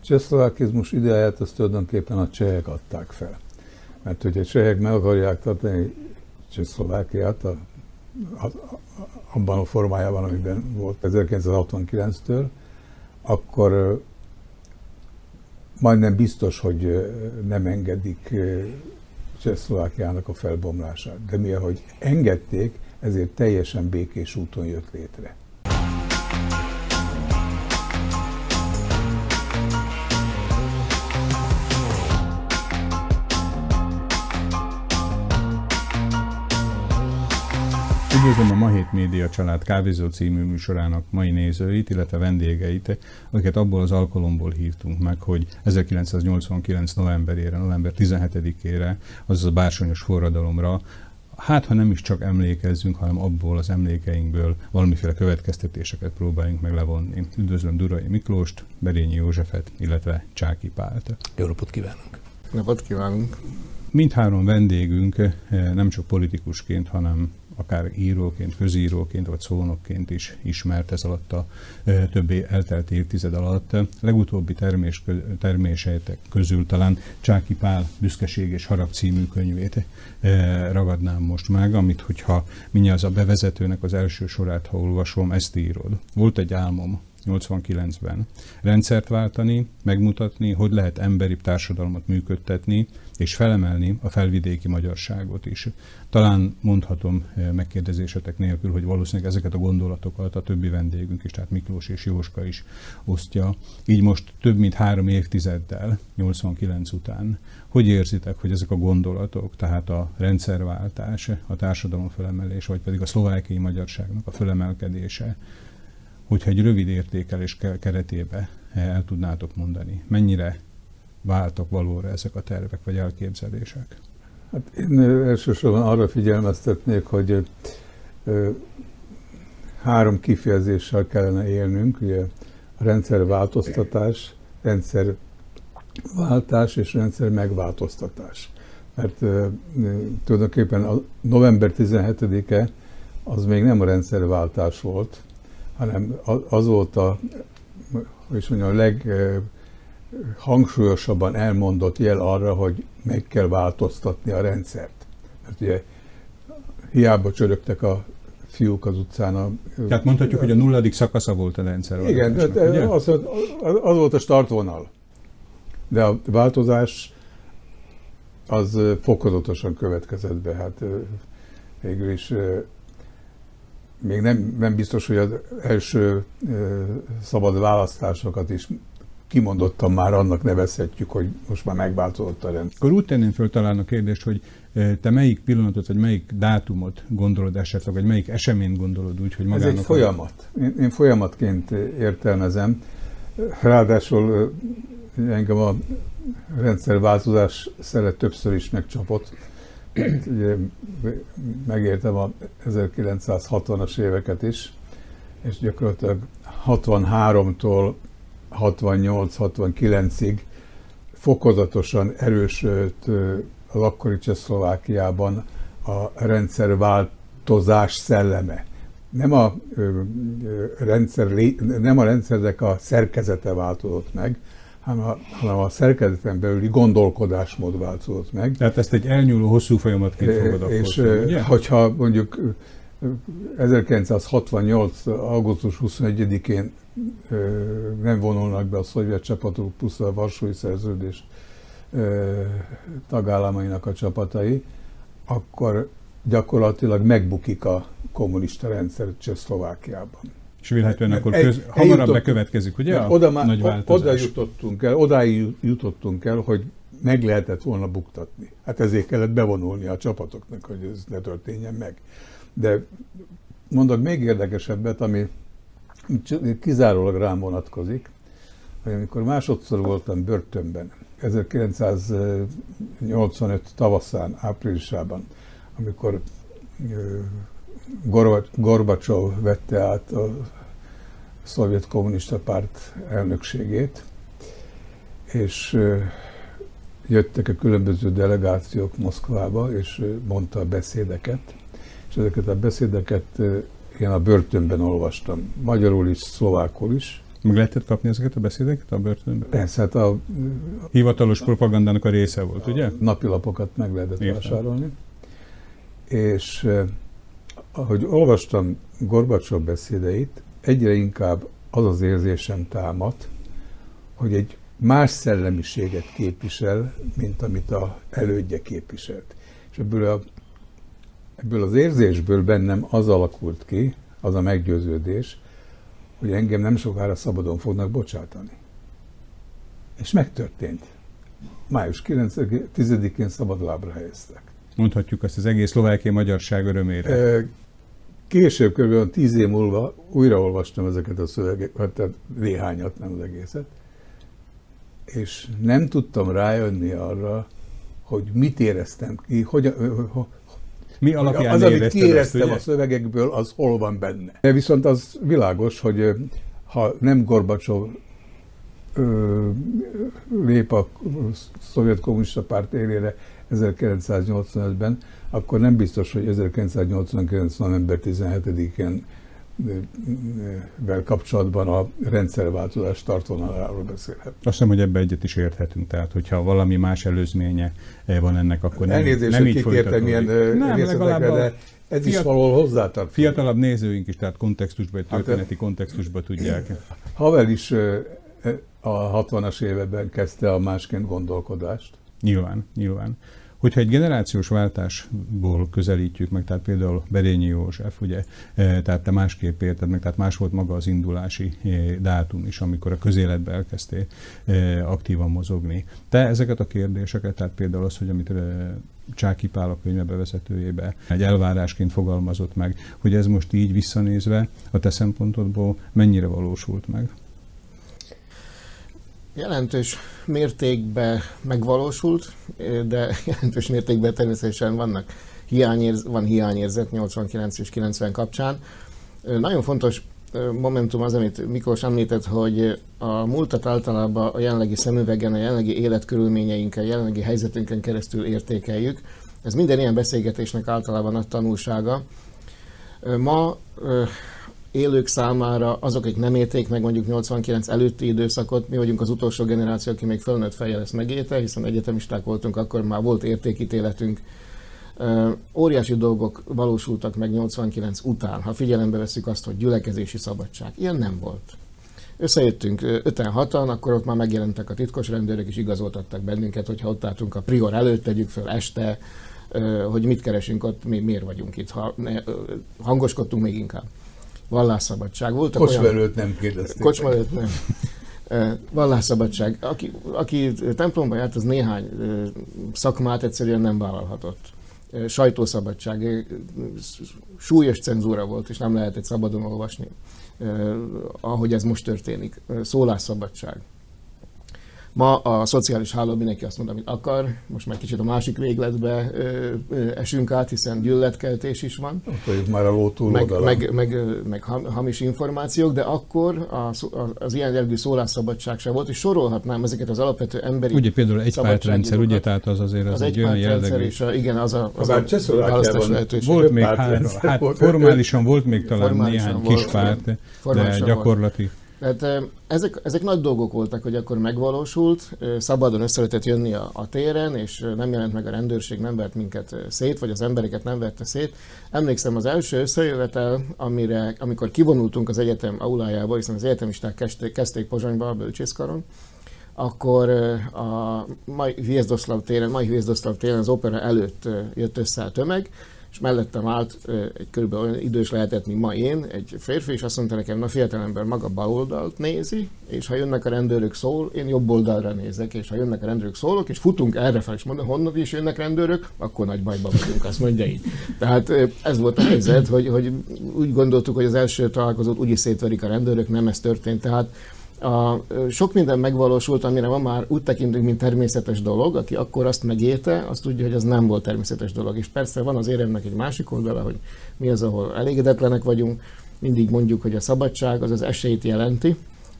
csehszlovákizmus ideáját azt tulajdonképpen a csehek adták fel. Mert hogyha a csehek meg akarják tartani Csehszlovákiát a, a, a, abban a formájában, amiben volt 1969-től, akkor majdnem biztos, hogy nem engedik Csehszlovákiának a felbomlását. De mi, ahogy engedték, ezért teljesen békés úton jött létre. Üdvözlöm a Mahét Média Család Kávézó című műsorának mai nézőit, illetve vendégeit, akiket abból az alkalomból hívtunk meg, hogy 1989. novemberére, november 17-ére, azaz a bársonyos forradalomra, hát ha nem is csak emlékezzünk, hanem abból az emlékeinkből valamiféle következtetéseket próbáljunk meg levonni. Üdvözlöm Durai Miklóst, Berényi Józsefet, illetve Csáki Pált. Jó napot kívánunk! Napot kívánunk! Mindhárom vendégünk eh, nem csak politikusként, hanem akár íróként, közíróként vagy szónokként is ismert ez alatt a többi eltelt évtized alatt. Legutóbbi termés, terméseitek közül talán Csáki Pál Büszkeség és Harag című könyvét ragadnám most meg, amit hogyha mindjárt az a bevezetőnek az első sorát, ha olvasom, ezt írod. Volt egy álmom, 89-ben. Rendszert váltani, megmutatni, hogy lehet emberi társadalmat működtetni, és felemelni a felvidéki magyarságot is. Talán mondhatom eh, megkérdezésetek nélkül, hogy valószínűleg ezeket a gondolatokat a többi vendégünk is, tehát Miklós és Jóska is osztja. Így most több mint három évtizeddel, 89 után, hogy érzitek, hogy ezek a gondolatok, tehát a rendszerváltás, a társadalom felemelés, vagy pedig a szlovákiai magyarságnak a fölemelkedése, hogyha egy rövid értékelés keretébe el tudnátok mondani, mennyire váltak valóra ezek a tervek vagy elképzelések? Hát én elsősorban arra figyelmeztetnék, hogy három kifejezéssel kellene élnünk, ugye a rendszerváltoztatás, rendszerváltás és rendszer megváltoztatás. Mert tulajdonképpen a november 17-e az még nem a rendszerváltás volt, hanem az volt a, hogy is mondjam, a leghangsúlyosabban elmondott jel arra, hogy meg kell változtatni a rendszert. Mert ugye hiába csörögtek a fiúk az utcán. A, Tehát mondhatjuk, hogy a nulladik szakasza volt a rendszer. Igen, de az, az, az volt a startvonal. De a változás az fokozatosan következett be. Hát végül is még nem, nem biztos, hogy az első szabad választásokat is kimondottan már annak nevezhetjük, hogy most már megváltozott a rend. Akkor úgy tenném föl talán a kérdést, hogy te melyik pillanatot, vagy melyik dátumot gondolod esetleg, vagy melyik eseményt gondolod úgy, hogy magának... Ez egy folyamat. Én, én folyamatként értelmezem. Ráadásul engem a rendszerváltozás szeret többször is megcsapott ugye megértem a 1960-as éveket is, és gyakorlatilag 63-tól 68-69-ig fokozatosan erősödött az akkori Csehszlovákiában a rendszerváltozás szelleme. Nem a, rendszer, nem a rendszernek a szerkezete változott meg, hanem a, hanem a szerkezeten belüli gondolkodásmód változott meg. Tehát ezt egy elnyúló hosszú folyamatként fogod És ugye? hogyha mondjuk 1968. augusztus 21-én nem vonulnak be a szovjet csapatok plusz a Varsói Szerződés tagállamainak a csapatai, akkor gyakorlatilag megbukik a kommunista rendszer Csehszlovákiában. És vélhetően akkor köz, hamarabb bekövetkezik, ugye? Oda, már, nagy változás. oda jutottunk el, odáig jutottunk el, hogy meg lehetett volna buktatni. Hát ezért kellett bevonulni a csapatoknak, hogy ez ne történjen meg. De mondok még érdekesebbet, ami kizárólag rám vonatkozik, hogy amikor másodszor voltam börtönben, 1985 tavaszán, áprilisában, amikor Gorbacsov vette át a szovjet kommunista párt elnökségét, és jöttek a különböző delegációk Moszkvába, és mondta a beszédeket, és ezeket a beszédeket én a börtönben olvastam, magyarul is, szlovákul is. Meg lehetett kapni ezeket a beszédeket a börtönben? Persze, hát a hivatalos propagandának a része volt, ugye? Napilapokat meg lehetett Értem. vásárolni. És ahogy olvastam Gorbacsov beszédeit, egyre inkább az az érzésem támadt, hogy egy más szellemiséget képvisel, mint amit a elődje képviselt. És ebből, a, ebből az érzésből bennem az alakult ki, az a meggyőződés, hogy engem nem sokára szabadon fognak bocsátani. És megtörtént. Május 9-10-én szabadlábra helyeztek. Mondhatjuk azt az egész szlovákiai magyarság örömére. Később, kb. tíz év múlva újraolvastam ezeket a szövegeket, tehát néhányat, nem az egészet, és nem tudtam rájönni arra, hogy mit éreztem ki, hogy, mi alapján Az, amit kiéreztem a szövegekből, az hol van benne. De viszont az világos, hogy ha nem Gorbacsov lép a szovjet kommunista párt élére 1985-ben, akkor nem biztos, hogy 1989. november 17-én vel kapcsolatban a rendszerváltozás tartvonaláról beszélhet. Azt hiszem, hogy ebbe egyet is érthetünk, tehát hogyha valami más előzménye van ennek, akkor nem, Elnézést, nem így folytatódik. ilyen nem, legalább a, de ez fiat, is valahol hozzátartozik. Fiatalabb nézőink is, tehát kontextusban, hát, történeti hát, kontextusban tudják. Havel is a 60-as években kezdte a másként gondolkodást. Nyilván, nyilván. Hogyha egy generációs váltásból közelítjük meg, tehát például Berényi József, ugye, e, tehát te másképp érted meg, tehát más volt maga az indulási e, dátum is, amikor a közéletbe elkezdtél e, aktívan mozogni. Te ezeket a kérdéseket, tehát például az, hogy amit Csáki Pál a könyve bevezetőjébe egy elvárásként fogalmazott meg, hogy ez most így visszanézve a te szempontodból mennyire valósult meg? Jelentős mértékben megvalósult, de jelentős mértékben természetesen vannak hiányérz, van hiányérzet 89 és 90 kapcsán. Nagyon fontos momentum az, amit Miklós említett, hogy a múltat általában a jelenlegi szemüvegen, a jelenlegi életkörülményeinken, a jelenlegi helyzetünkön keresztül értékeljük. Ez minden ilyen beszélgetésnek általában a tanulsága. Ma élők számára, azok, akik nem érték meg mondjuk 89 előtti időszakot, mi vagyunk az utolsó generáció, aki még fölnőtt fejjel ezt megélte, hiszen egyetemisták voltunk, akkor már volt értékítéletünk. Óriási dolgok valósultak meg 89 után, ha figyelembe veszük azt, hogy gyülekezési szabadság. Ilyen nem volt. Összejöttünk 56-an, akkor ott már megjelentek a titkos rendőrök, és igazoltattak bennünket, hogyha ott álltunk a prior előtt, tegyük föl este, hogy mit keresünk ott, mi miért vagyunk itt. Ha, hangoskodtunk még inkább vallásszabadság. Voltak Kocsma olyan, nem kérdezték. Kocsma előtt nem. Vallásszabadság. Aki, aki templomba járt, az néhány szakmát egyszerűen nem vállalhatott. Sajtószabadság, súlyos cenzúra volt, és nem lehetett szabadon olvasni, ahogy ez most történik. Szólásszabadság Ma a szociális háló mindenki azt mond, amit akar, most már kicsit a másik végletbe ö, ö, esünk át, hiszen gyűlöletkeltés is van. Akkor már a ló meg, meg, meg, meg hamis információk, de akkor a, az ilyen jellegű szólásszabadság sem volt, és sorolhatnám ezeket az alapvető emberi Ugye például egy pártrendszer, ugye, tehát az azért az, az egy, egy olyan jellegű... És a, igen, az a, az a, a választás lehetőség. Volt még, hát, hát formálisan volt még talán néhány kis párt, de gyakorlati... Volt tehát ezek, ezek nagy dolgok voltak, hogy akkor megvalósult, szabadon össze lehetett jönni a, a téren, és nem jelent meg a rendőrség, nem vert minket szét, vagy az embereket nem verte szét. Emlékszem az első összejövetel, amire, amikor kivonultunk az egyetem aulájába, hiszen az egyetemisták kezdték, kezdték Pozsonyba a bölcsészkaron, akkor a mai Hviezdoszlav téren, mai Hviezdoszlav téren az opera előtt jött össze a tömeg, és mellettem állt egy körülbelül olyan idős lehetett, mint ma én, egy férfi, és azt mondta nekem, na fiatalember maga bal oldalt nézi, és ha jönnek a rendőrök szól, én jobb oldalra nézek, és ha jönnek a rendőrök szólok, és futunk erre fel, és mondom, honnan is jönnek rendőrök, akkor nagy bajba vagyunk, azt mondja így. Tehát ez volt a helyzet, hogy, hogy úgy gondoltuk, hogy az első találkozót úgyis szétverik a rendőrök, nem ez történt. Tehát a, sok minden megvalósult, amire ma már úgy tekintünk, mint természetes dolog, aki akkor azt megélte, azt tudja, hogy az nem volt természetes dolog. És persze van az éremnek egy másik oldala, hogy mi az, ahol elégedetlenek vagyunk, mindig mondjuk, hogy a szabadság az az esélyt jelenti.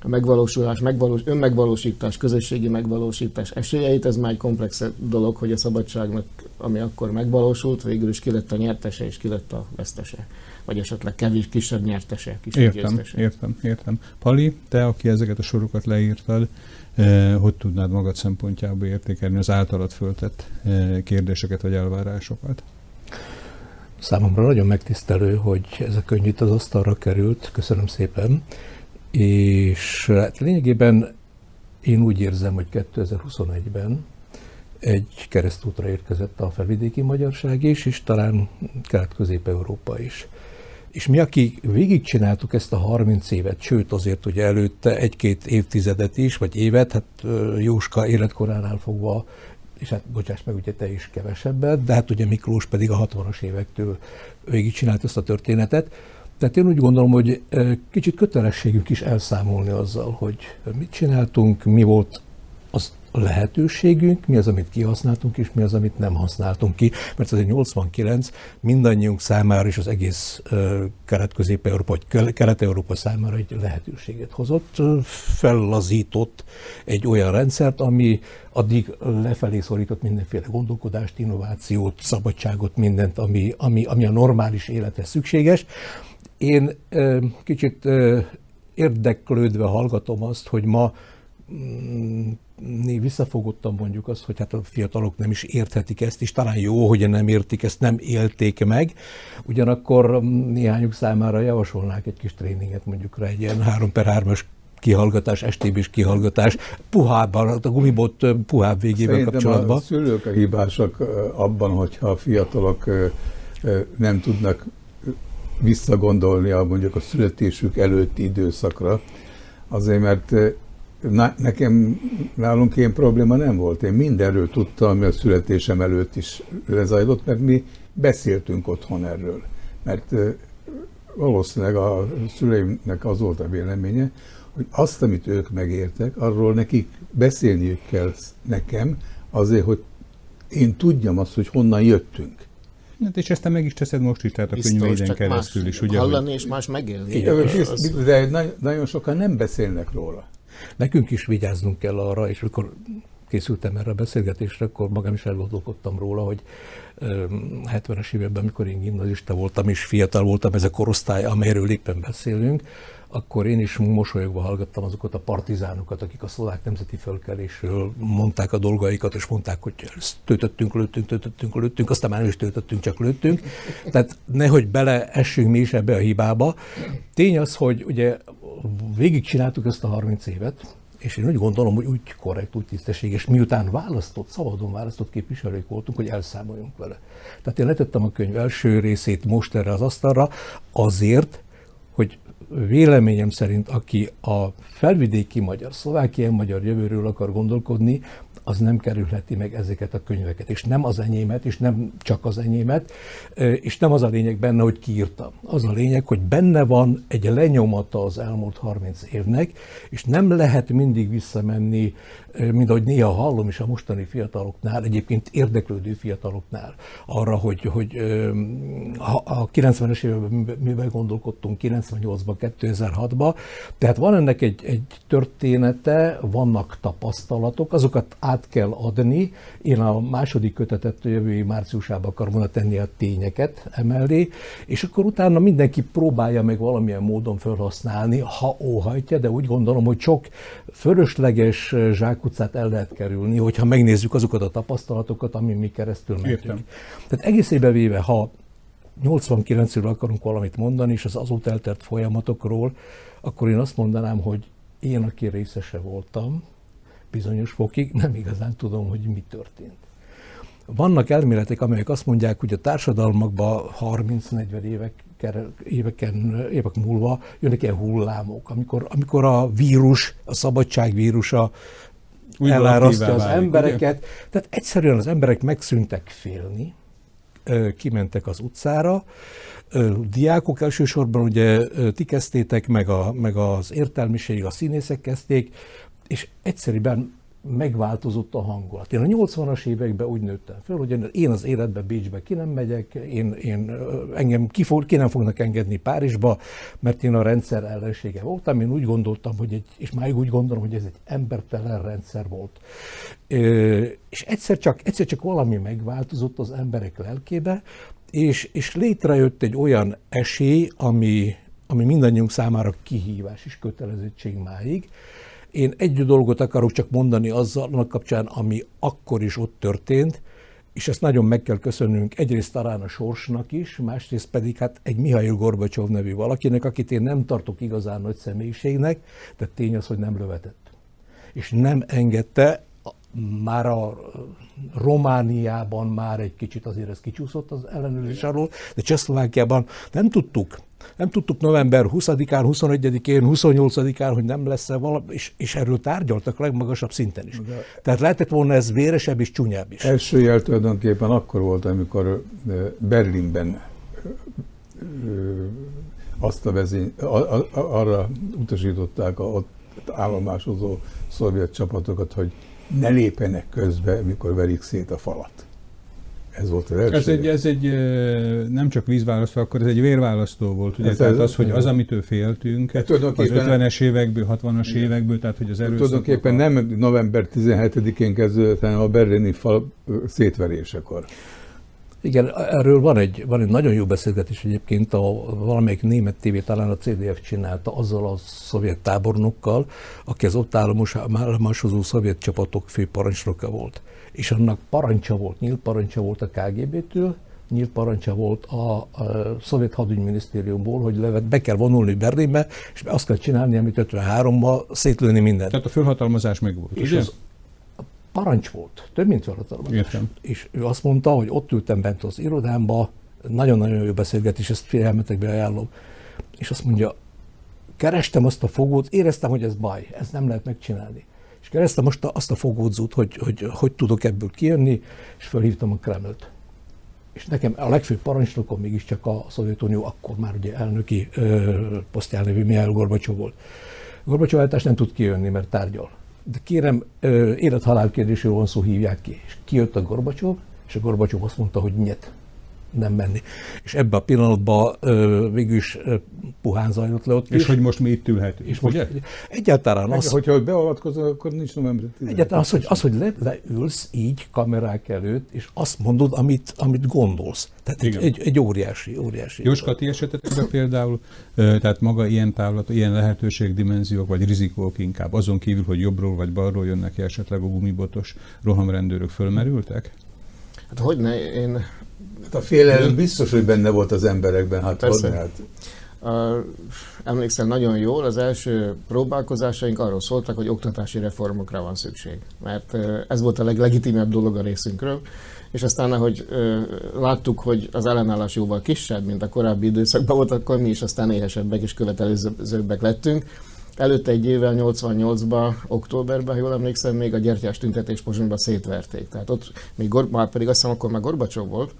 A megvalósulás, megvalós, önmegvalósítás, közösségi megvalósítás esélyeit, ez már egy komplex dolog, hogy a szabadságnak, ami akkor megvalósult, végül is ki lett a nyertese és ki lett a vesztese. Vagy esetleg kevés kisebb nyertese, kisebb értem, győztese. értem, értem. Pali, te, aki ezeket a sorokat leírtad, eh, hogy tudnád magad szempontjából értékelni az általad föltett eh, kérdéseket vagy elvárásokat? Számomra nagyon megtisztelő, hogy ez a könyv itt az asztalra került. Köszönöm szépen. És hát lényegében én úgy érzem, hogy 2021-ben egy keresztútra érkezett a felvidéki magyarság is, és talán Kelet-Közép-Európa is. És mi, akik végigcsináltuk ezt a 30 évet, sőt azért ugye előtte egy-két évtizedet is, vagy évet, hát Jóska életkoránál fogva és hát bocsáss meg, ugye te is kevesebbet, de hát ugye Miklós pedig a 60-as évektől végigcsinált ezt a történetet. Tehát én úgy gondolom, hogy kicsit kötelességünk is elszámolni azzal, hogy mit csináltunk, mi volt az lehetőségünk, mi az, amit kihasználtunk, és mi az, amit nem használtunk ki, mert egy 89 mindannyiunk számára és az egész kelet-közép-európa, vagy kelet-európa számára egy lehetőséget hozott, fellazított egy olyan rendszert, ami addig lefelé szorított mindenféle gondolkodást, innovációt, szabadságot, mindent, ami, ami, ami a normális élethez szükséges. Én kicsit érdeklődve hallgatom azt, hogy ma mm, visszafogottam mondjuk azt, hogy hát a fiatalok nem is érthetik ezt, és talán jó, hogy nem értik ezt, nem élték meg. Ugyanakkor néhányuk számára javasolnák egy kis tréninget mondjuk rá egy ilyen 3 per 3-as kihallgatás, estébis kihallgatás, puhában, a gumibot puhább végével Szerintem kapcsolatban. a szülők a hibásak abban, hogyha a fiatalok nem tudnak visszagondolni a mondjuk a születésük előtti időszakra, azért mert Na, nekem nálunk ilyen probléma nem volt. Én mindenről tudtam, ami a születésem előtt is lezajlott, mert mi beszéltünk otthon erről. Mert valószínűleg a szüleimnek az volt a véleménye, hogy azt, amit ők megértek, arról nekik beszélniük kell nekem, azért, hogy én tudjam azt, hogy honnan jöttünk. Hát és ezt te meg is teszed most is, tehát a könyveiden keresztül is, ugye? Hallani hogy... és más megélni. De nagyon sokan nem beszélnek róla. Nekünk is vigyáznunk kell arra, és amikor készültem erre a beszélgetésre, akkor magam is elgondolkodtam róla, hogy 70-es években, amikor én gimnazista voltam és fiatal voltam, ez a korosztály, amelyről éppen beszélünk, akkor én is mosolyogva hallgattam azokat a partizánokat, akik a szlovák nemzeti fölkelésről mondták a dolgaikat, és mondták, hogy töltöttünk, lőttünk, töltöttünk, lőttünk, aztán már nem is töltöttünk, csak lőttünk. Tehát nehogy beleessünk mi is ebbe a hibába. Tény az, hogy ugye végigcsináltuk ezt a 30 évet, és én úgy gondolom, hogy úgy korrekt, úgy tisztességes, miután választott, szabadon választott képviselők voltunk, hogy elszámoljunk vele. Tehát én letettem a könyv első részét most erre az asztalra, azért, hogy véleményem szerint, aki a felvidéki magyar, szlovákiai magyar jövőről akar gondolkodni, az nem kerülheti meg ezeket a könyveket. És nem az enyémet, és nem csak az enyémet, és nem az a lényeg benne, hogy kiírtam. Az a lényeg, hogy benne van egy lenyomata az elmúlt 30 évnek, és nem lehet mindig visszamenni, mint ahogy néha hallom is a mostani fiataloknál, egyébként érdeklődő fiataloknál, arra, hogy, hogy a 90-es években mivel gondolkodtunk, 98-ban, 2006-ban, tehát van ennek egy, egy története, vannak tapasztalatok, azokat át kell adni. Én a második kötetet jövő márciusában akarom volna tenni a tényeket emellé, és akkor utána mindenki próbálja meg valamilyen módon felhasználni, ha óhajtja, de úgy gondolom, hogy sok fölösleges zsákutcát el lehet kerülni, hogyha megnézzük azokat a tapasztalatokat, ami mi keresztül mentünk. Tehát egészében véve, ha 89-ről akarunk valamit mondani, és az azóta eltert folyamatokról, akkor én azt mondanám, hogy én, aki részese voltam, bizonyos fokig nem igazán tudom, hogy mi történt. Vannak elméletek, amelyek azt mondják, hogy a társadalmakban 30-40 évek, éveken, évek múlva jönnek ilyen hullámok, amikor, amikor a vírus, a szabadság vírusa Úgy elárasztja az válik, embereket. Ugye? Tehát egyszerűen az emberek megszűntek félni, kimentek az utcára, diákok elsősorban ugye ti kezdtétek, meg, a, meg az értelmiség, a színészek kezdték, és egyszerűen megváltozott a hangulat. Én a 80-as években úgy nőttem fel, hogy én az életbe Bécsbe ki nem megyek, én, én engem ki, fog, ki nem fognak engedni Párizsba, mert én a rendszer ellensége voltam. Én úgy gondoltam, hogy egy, és máig úgy gondolom, hogy ez egy embertelen rendszer volt. És egyszer csak, egyszer csak valami megváltozott az emberek lelkébe, és, és létrejött egy olyan esély, ami, ami mindannyiunk számára kihívás és kötelezettség máig, én egy dolgot akarok csak mondani azzal annak kapcsán, ami akkor is ott történt, és ezt nagyon meg kell köszönnünk egyrészt talán a sorsnak is, másrészt pedig hát egy Mihail Gorbacsov nevű valakinek, akit én nem tartok igazán nagy személyiségnek, de tény az, hogy nem lövetett. És nem engedte, már a Romániában már egy kicsit azért ez kicsúszott az ellenőrzés alól, de Csehszlovákiában nem tudtuk, nem tudtuk november 20-án, 21-én, 28-án, hogy nem lesz-e valami, és, és erről tárgyaltak legmagasabb szinten is. De Tehát lehetett volna ez véresebb és csúnyább is. Első jel tulajdonképpen akkor volt, amikor Berlinben azt a vezény, arra utasították a ott állomásozó szovjet csapatokat, hogy ne lépjenek közbe, mikor verik szét a falat. Ez volt az első. Ez egy, ez egy nem csak vízválasztó, akkor ez egy vérválasztó volt. Ugye? Ez tehát az, hogy az, amitől féltünk, hát az 50-es évekből, 60-as évekből, tehát hogy az erőszak. Tulajdonképpen a... nem november 17-én kezdődött, hanem a berlini fal szétverésekor. Igen, erről van egy, van egy nagyon jó beszélgetés egyébként, a, valamelyik német tévé, talán a CDF csinálta azzal a szovjet tábornokkal, aki az ott államos, állomásozó szovjet csapatok főparancsnoka volt és annak parancsa volt, nyílt parancsa volt a KGB-től, nyílt parancsa volt a, a szovjet hadügyminisztériumból, hogy levet, be kell vonulni Berlinbe, és azt kell csinálni, amit 53-ban szétlőni mindent. Tehát a fölhatalmazás meg volt. És ez parancs volt, több mint felhatalmazás. Értem. És ő azt mondta, hogy ott ültem bent az irodámba, nagyon-nagyon jó beszélgetés, ezt figyelmetekbe ajánlom, és azt mondja, kerestem azt a fogót, éreztem, hogy ez baj, ezt nem lehet megcsinálni. És kerestem most azt a fogódzót, hogy, hogy hogy tudok ebből kijönni, és felhívtam a Kremlt. És nekem a legfőbb parancsnokom mégiscsak a Szovjetunió, akkor már ugye elnöki posztjelnevű Mihály Gorbacsov volt. Gorbacsov nem tud kijönni, mert tárgyal. De kérem, élet-halál kérdésről van szó, hívják ki. És kijött a Gorbacsov, és a Gorbacsov azt mondta, hogy nyet nem menni. És ebben a pillanatban végülis puhán zajlott le ott És is. hogy most mi itt ülhetünk, és most egyáltalán az... Hogyha beavatkozol, akkor nincs november 10. Egyáltalán az, hogy, az, hogy le, leülsz így kamerák előtt, és azt mondod, amit, amit gondolsz. Tehát egy, egy, egy, óriási, óriási. Jóska, ti esetetekben például, tehát maga ilyen távlat, ilyen lehetőségdimenziók, vagy rizikók inkább, azon kívül, hogy jobbról vagy balról jönnek esetleg a gumibotos rohamrendőrök fölmerültek? Hát hogy ne, én Hát a félelem biztos, hogy benne volt az emberekben. Hát Persze. Hát. Uh, emlékszem nagyon jól, az első próbálkozásaink arról szóltak, hogy oktatási reformokra van szükség. Mert uh, ez volt a leglegitimebb dolog a részünkről. És aztán, ahogy uh, láttuk, hogy az ellenállás jóval kisebb, mint a korábbi időszakban volt, akkor mi is aztán éhesebbek és követelőzőbbek lettünk. Előtte egy évvel, 88-ban, októberben, jól emlékszem, még a gyertyás tüntetés Pozsonyban szétverték. Tehát ott még, már pedig azt hiszem, akkor már Gorbacsov volt,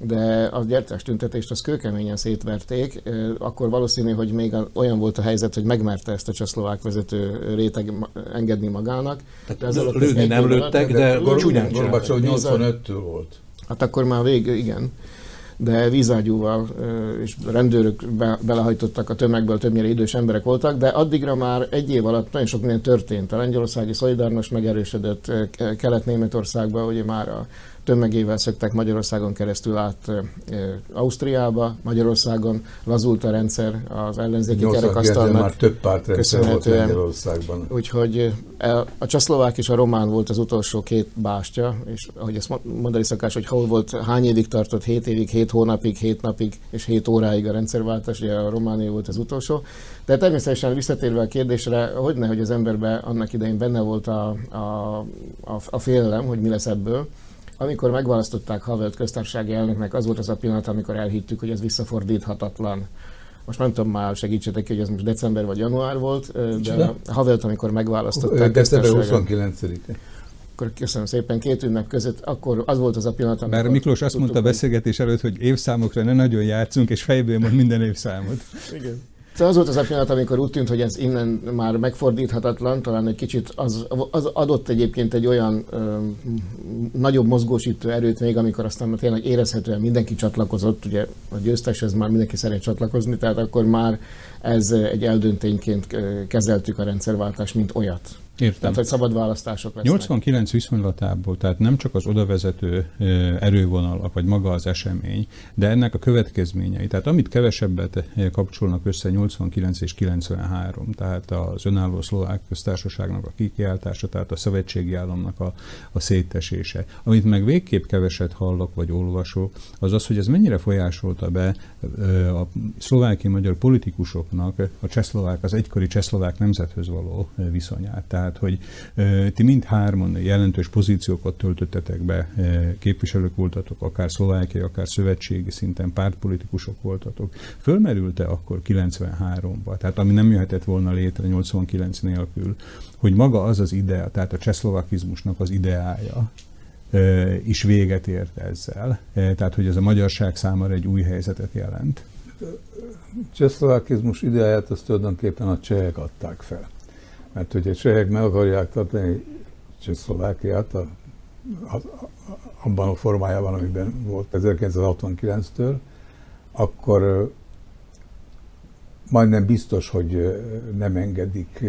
de a gyertyás tüntetést az kőkeményen szétverték, akkor valószínű, hogy még olyan volt a helyzet, hogy megmerte ezt a csehszlovák vezető réteg engedni magának. Tehát ez lőni nem lőttek, de, de csúnyán Gorbacsov 85-től volt. Hát akkor már vég, igen de vízágyúval és rendőrök be, belehajtottak a tömegből, többnyire idős emberek voltak, de addigra már egy év alatt nagyon sok minden történt. A lengyelországi szolidárnos megerősödött Kelet-Németországba, ugye már a tömegével szöktek Magyarországon keresztül át Ausztriába, Magyarországon lazult a rendszer az ellenzéki kerekasztalnak. már több pártrendszer volt Magyarországban. Úgyhogy a csaszlovák és a román volt az utolsó két bástya, és ahogy ezt mondani szokás, hogy hol volt, hány évig tartott, 7 évig, 7 hónapig, 7 napig és 7 óráig a rendszerváltás, ugye a románia volt az utolsó. De természetesen visszatérve a kérdésre, hogy hogy az emberben annak idején benne volt a, a, a, a félelem, hogy mi lesz ebből, amikor megválasztották Havelt köztársasági elnöknek, az volt az a pillanat, amikor elhittük, hogy ez visszafordíthatatlan. Most nem tudom már, segítsetek hogy ez most december vagy január volt, de Havelt, amikor megválasztották. December 29-e akkor köszönöm szépen, két ünnep között, akkor az volt az a pillanat, amikor... Mert Miklós azt mondta a beszélgetés előtt, hogy évszámokra ne nagyon játszunk, és fejből mond minden évszámot. Igen. Szóval az volt az a pillanat, amikor úgy tűnt, hogy ez innen már megfordíthatatlan, talán egy kicsit az, az adott egyébként egy olyan ö, nagyobb mozgósító erőt még, amikor aztán tényleg érezhetően mindenki csatlakozott, ugye a győztes, ez már mindenki szeret csatlakozni, tehát akkor már ez egy eldöntényként kezeltük a rendszerváltást, mint olyat. Értem. Tehát, hogy szabad választások lesznek. 89 viszonylatából, tehát nem csak az odavezető erővonalak, vagy maga az esemény, de ennek a következményei. Tehát amit kevesebbet kapcsolnak össze 89 és 93, tehát az önálló szlovák köztársaságnak a kikiáltása, tehát a szövetségi államnak a, a szétesése. Amit meg végképp keveset hallok, vagy olvasok, az az, hogy ez mennyire folyásolta be a szlováki magyar politikusoknak a csehszlovák, az egykori csehszlovák nemzethöz való viszonyát. Tehát tehát hogy ti mind hárman jelentős pozíciókat töltöttetek be, képviselők voltatok, akár szlovákiai, akár szövetségi szinten pártpolitikusok voltatok. Fölmerült-e akkor 93-ban, tehát ami nem jöhetett volna létre 89 nélkül, hogy maga az az idea, tehát a csehszlovakizmusnak az ideája, is véget ért ezzel. Tehát, hogy ez a magyarság számára egy új helyzetet jelent. Csehszlovakizmus ideáját azt tulajdonképpen a csehek adták fel. Mert hogy a csehek meg akarják tartani Csehszlovákiát a, a, a, abban a formájában, amiben volt 1969-től, akkor majdnem biztos, hogy nem engedik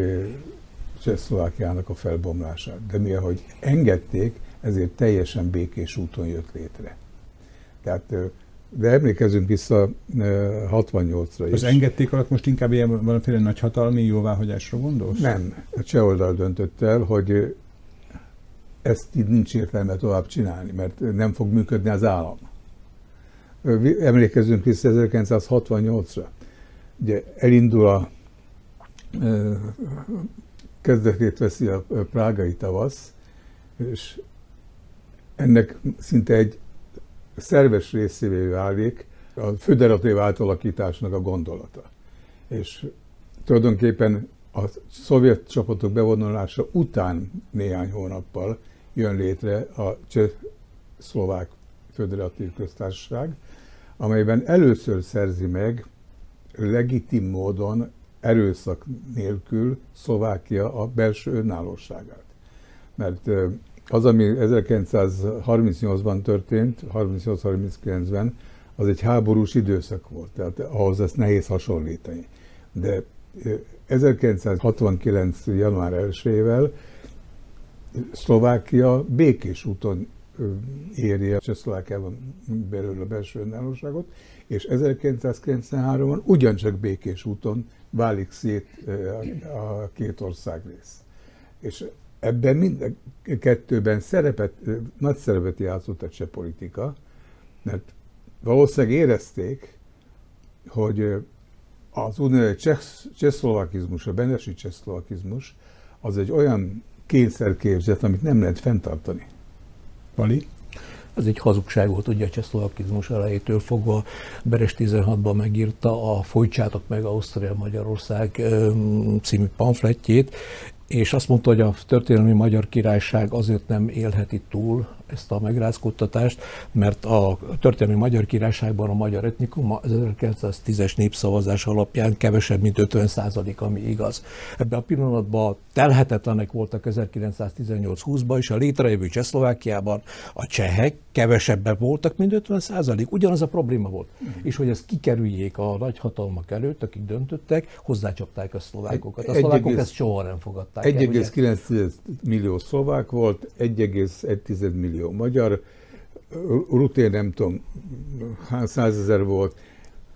Csehszlovákiának a felbomlását. De mi, ahogy engedték, ezért teljesen békés úton jött létre. Tehát de emlékezünk vissza 68-ra is. Az engedték alatt most inkább ilyen valamiféle nagyhatalmi jóváhagyásra gondolsz? Nem. A cseh oldal döntött el, hogy ezt így nincs értelme tovább csinálni, mert nem fog működni az állam. Emlékezünk vissza 1968-ra. Ugye elindul a kezdetét veszi a prágai tavasz, és ennek szinte egy szerves részévé válik a föderatív átalakításnak a gondolata. És tulajdonképpen a szovjet csapatok bevonulása után néhány hónappal jön létre a cseh-szlovák föderatív köztársaság, amelyben először szerzi meg legitim módon erőszak nélkül Szlovákia a belső önállóságát. Mert az, ami 1938-ban történt, 38-39-ben, az egy háborús időszak volt, tehát ahhoz ezt nehéz hasonlítani. De 1969. január 1-ével Szlovákia békés úton éri a Csehszlovákiában belül a belső önállóságot, és 1993-ban ugyancsak békés úton válik szét a két ország rész. És ebben mind a kettőben szerepet, nagy szerepet játszott a cseh politika, mert valószínűleg érezték, hogy az úgynevezett csehszlovakizmus, a benesi csehszlovakizmus, az egy olyan kényszerképzet, amit nem lehet fenntartani. Vali? Ez egy hazugság volt, ugye a csehszlovakizmus elejétől fogva. Beres 16-ban megírta a Folytsátok meg Ausztria-Magyarország című pamfletjét, és azt mondta, hogy a történelmi magyar királyság azért nem élheti túl ezt a megrázkódtatást, mert a történelmi magyar királyságban a magyar etnikum az 1910-es népszavazás alapján kevesebb, mint 50 százalék, ami igaz. Ebben a pillanatban telhetetlenek voltak 1918-20-ban, és a létrejövő Csehszlovákiában a csehek kevesebben voltak, mint 50 százalék. Ugyanaz a probléma volt. Mm. És hogy ezt kikerüljék a nagyhatalmak előtt, akik döntöttek, hozzácsapták a szlovákokat. A szlovákok ezt soha nem fogadták 1,9 millió szlovák volt, 1,1 millió magyar, Ruté nem tudom, százezer volt,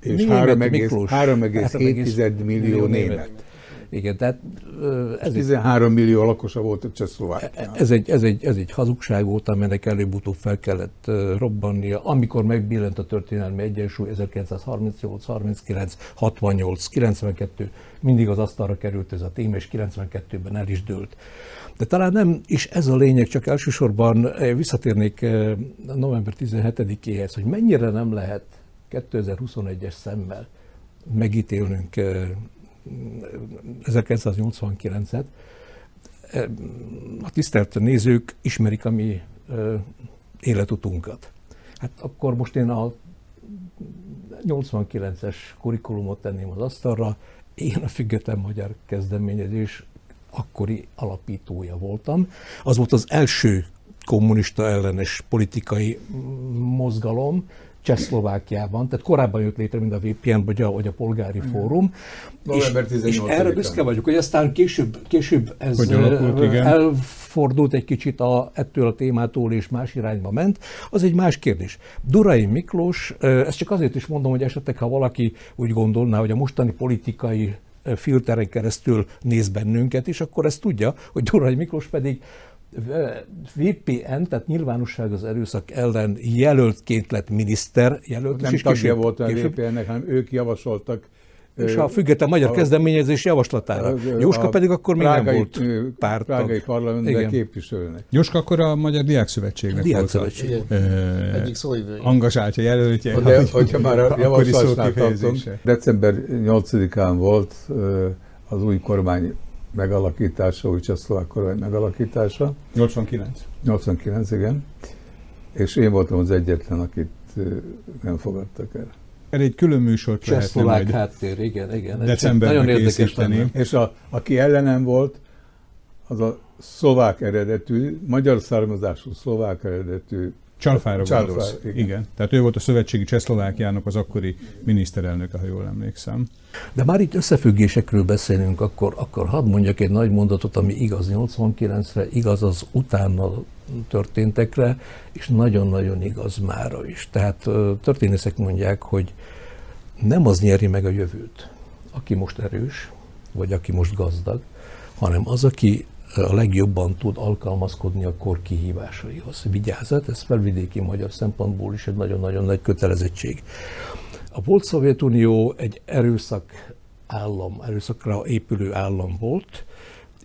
és 3,7 millió német. Igen, tehát ez 13 egy, millió lakosa volt a Csehszlovákia. Ez egy, ez, egy, ez egy hazugság volt, amelynek előbb-utóbb fel kellett robbannia, amikor megbillent a történelmi egyensúly 1938, 39, 68, 92, mindig az asztalra került ez a téma, és 92-ben el is dőlt. De talán nem is ez a lényeg, csak elsősorban visszatérnék november 17-éhez, hogy mennyire nem lehet 2021-es szemmel megítélnünk 1989-et. A tisztelt nézők ismerik a mi életutunkat. Hát akkor most én a 89-es kurikulumot tenném az asztalra, én a Független Magyar Kezdeményezés akkori alapítója voltam. Az volt az első kommunista ellenes politikai mozgalom, Csehszlovákiában, tehát korábban jött létre, mint a VPN, vagy a, vagy a Polgári Fórum. És, és erre büszke vagyok, hogy aztán később, később ez hogy alakult, igen. elfordult egy kicsit a, ettől a témától, és más irányba ment. Az egy más kérdés. Durai Miklós, ezt csak azért is mondom, hogy esetleg, ha valaki úgy gondolná, hogy a mostani politikai filteren keresztül néz bennünket, és akkor ezt tudja, hogy Durai Miklós pedig VPN, tehát nyilvánosság az erőszak ellen jelöltként lett miniszter jelölt. Nem és tagja később- volt a VPN-nek, hanem ők javasoltak. és a független magyar a- kezdeményezés javaslatára. Jóska a pedig akkor még nem prágai- volt ö, pártag. Prágai parlamentben Igen. képviselőnek. Jóska akkor a Magyar Diák Szövetségnek Diák volt a Szövetség. Igen. ö, Egyik szóvivője. angazsáltja, jelöltje. De hogy- hogyha már a akkori javaslásnál tartunk, december 8-án volt az új kormány megalakítása, új csehszlovák kormány megalakítása, 89. 89, igen, és én voltam az egyetlen, akit nem fogadtak el. Erre egy külön műsort lehetne majd háttér, igen, igen. Decemberben Nagyon érdekes készíteni. lenne. És a, aki ellenem volt, az a szlovák eredetű, magyar származású szlovák eredetű Csalfára Csalfár, gondolsz. igen. Igen. Tehát ő volt a szövetségi Csehszlovákiának az akkori miniszterelnöke, ha jól emlékszem. De már itt összefüggésekről beszélünk, akkor, akkor hadd mondjak egy nagy mondatot, ami igaz 89-re, igaz az utána történtekre, és nagyon-nagyon igaz mára is. Tehát történészek mondják, hogy nem az nyeri meg a jövőt, aki most erős, vagy aki most gazdag, hanem az, aki a legjobban tud alkalmazkodni a kor kihívásaihoz. Vigyázat, ez felvidéki magyar szempontból is egy nagyon-nagyon nagy kötelezettség. A volt Szovjetunió egy erőszak állam, erőszakra épülő állam volt,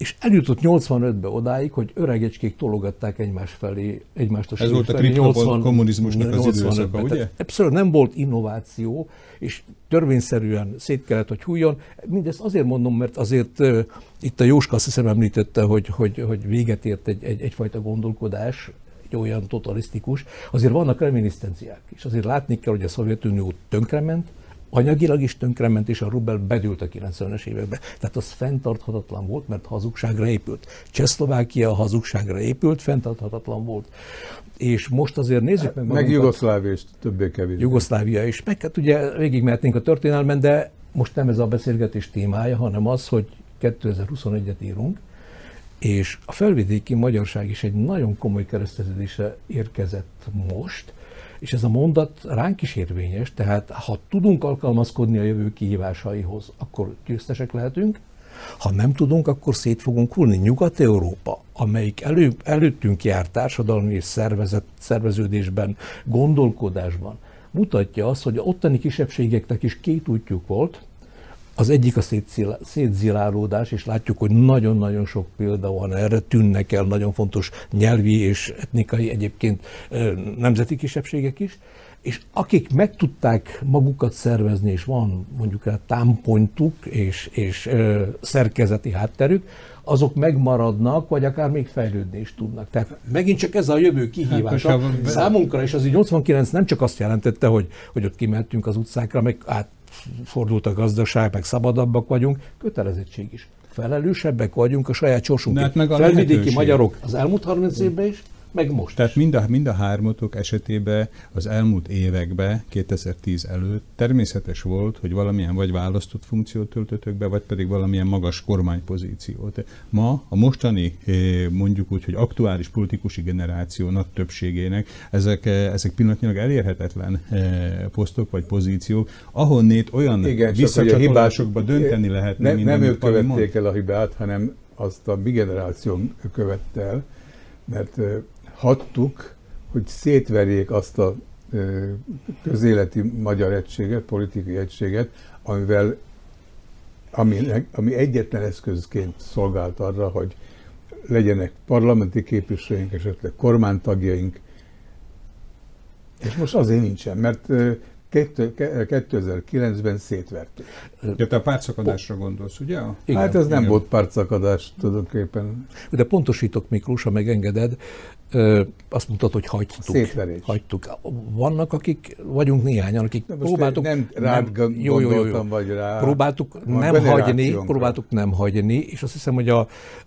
és eljutott 85-be odáig, hogy öregecskék tologatták egymás felé, egymást a Ez volt a felé, kriptokommunizmusnak kommunizmusnak az 85-ben. időszaka, ugye? Abszolút nem volt innováció, és törvényszerűen szét kellett, hogy hújjon. Mindezt azért mondom, mert azért uh, itt a Jóska azt hiszem említette, hogy, hogy, hogy véget ért egy, egy, egyfajta gondolkodás, egy olyan totalisztikus. Azért vannak reminiszenciák is. Azért látni kell, hogy a Szovjetunió tönkrement, anyagilag is tönkrement, és a rubel bedült a 90-es évekbe. Tehát az fenntarthatatlan volt, mert hazugságra épült. Csehszlovákia hazugságra épült, fenntarthatatlan volt. És most azért nézzük meg Meg magunkat. Jugoszlávia is többé-kevésbé. Jugoszlávia is. Meg hát ugye végigmehetnénk a történelmen, de most nem ez a beszélgetés témája, hanem az, hogy 2021-et írunk, és a felvidéki magyarság is egy nagyon komoly kereszteződésre érkezett most, és ez a mondat ránk is érvényes, tehát ha tudunk alkalmazkodni a jövő kihívásaihoz, akkor győztesek lehetünk, ha nem tudunk, akkor szét fogunk hullni. Nyugat-Európa, amelyik elő, előttünk jár társadalmi és szervezet, szerveződésben, gondolkodásban, mutatja azt, hogy a ottani kisebbségeknek is két útjuk volt, az egyik a szétzilálódás, és látjuk, hogy nagyon-nagyon sok példa van erre, tűnnek el nagyon fontos nyelvi és etnikai egyébként nemzeti kisebbségek is, és akik meg tudták magukat szervezni, és van mondjuk rá támpontuk és, és ö, szerkezeti hátterük, azok megmaradnak, vagy akár még fejlődni is tudnak. Tehát megint csak ez a jövő kihívása. Hát, Számunkra, és az így 88 nem csak azt jelentette, hogy, hogy ott kimentünk az utcákra, meg átfordult a gazdaság, meg szabadabbak vagyunk, kötelezettség is. Felelősebbek vagyunk a saját sorsunkért. Hát meg a Felvidéki magyarok az elmúlt 30 évben is, meg most Tehát is. mind a, mind a hármatok esetében az elmúlt években, 2010 előtt természetes volt, hogy valamilyen vagy választott funkciót töltötök be, vagy pedig valamilyen magas kormánypozíciót. Ma a mostani, eh, mondjuk úgy, hogy aktuális politikusi generáció nagy többségének ezek, eh, ezek pillanatnyilag elérhetetlen eh, posztok vagy pozíciók, ahonnét olyan Igen, visszacsatolásokba hibát- dönteni Ne, mint nem amit ők követték el a hibát, hanem azt a mi generáción követte el, mert ö, hagytuk, hogy szétverjék azt a közéleti magyar egységet, politikai egységet, amivel ami, ami egyetlen eszközként szolgált arra, hogy legyenek parlamenti képviselőink, esetleg kormánytagjaink, és most azért nincsen, mert ö, 2009-ben szétverték. Ja, te a pártszakadásra gondolsz, ugye? Igen. Hát ez nem Igen. volt pártszakadás tulajdonképpen. De pontosítok, Miklós, ha megengeded, azt mondtad, hogy hagytuk. Szétverés. Hagytuk. Vannak, akik, vagyunk néhányan, akik most próbáltuk... Nem rád nem, jó, jó, jó, jó. vagy rá. Próbáltuk nem hagyni, próbáltuk nem hagyni, és azt hiszem, hogy a,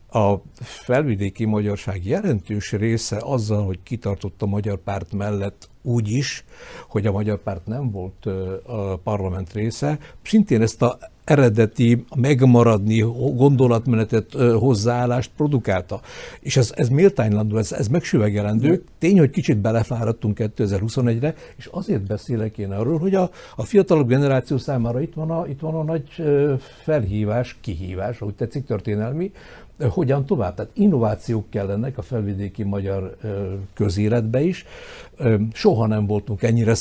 a felvidéki magyarság jelentős része azzal, hogy kitartott a magyar párt mellett úgy is, hogy a magyar párt nem volt a parlament része, szintén ezt a eredeti, megmaradni gondolatmenetet, hozzáállást produkálta. És ez, ez méltánylandó, ez, ez megsüvegelendő. Tény, hogy kicsit belefáradtunk 2021-re, és azért beszélek én arról, hogy a, a fiatalabb generáció számára itt van a, itt van a nagy felhívás, kihívás, ahogy tetszik, történelmi, hogyan tovább. Tehát innovációk kellenek a felvidéki magyar közéletbe is. Soha nem voltunk ennyire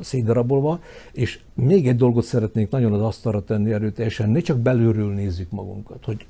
szétdarabolva, és még egy dolgot szeretnék nagyon az asztalra tenni erőteljesen, ne csak belülről nézzük magunkat, hogy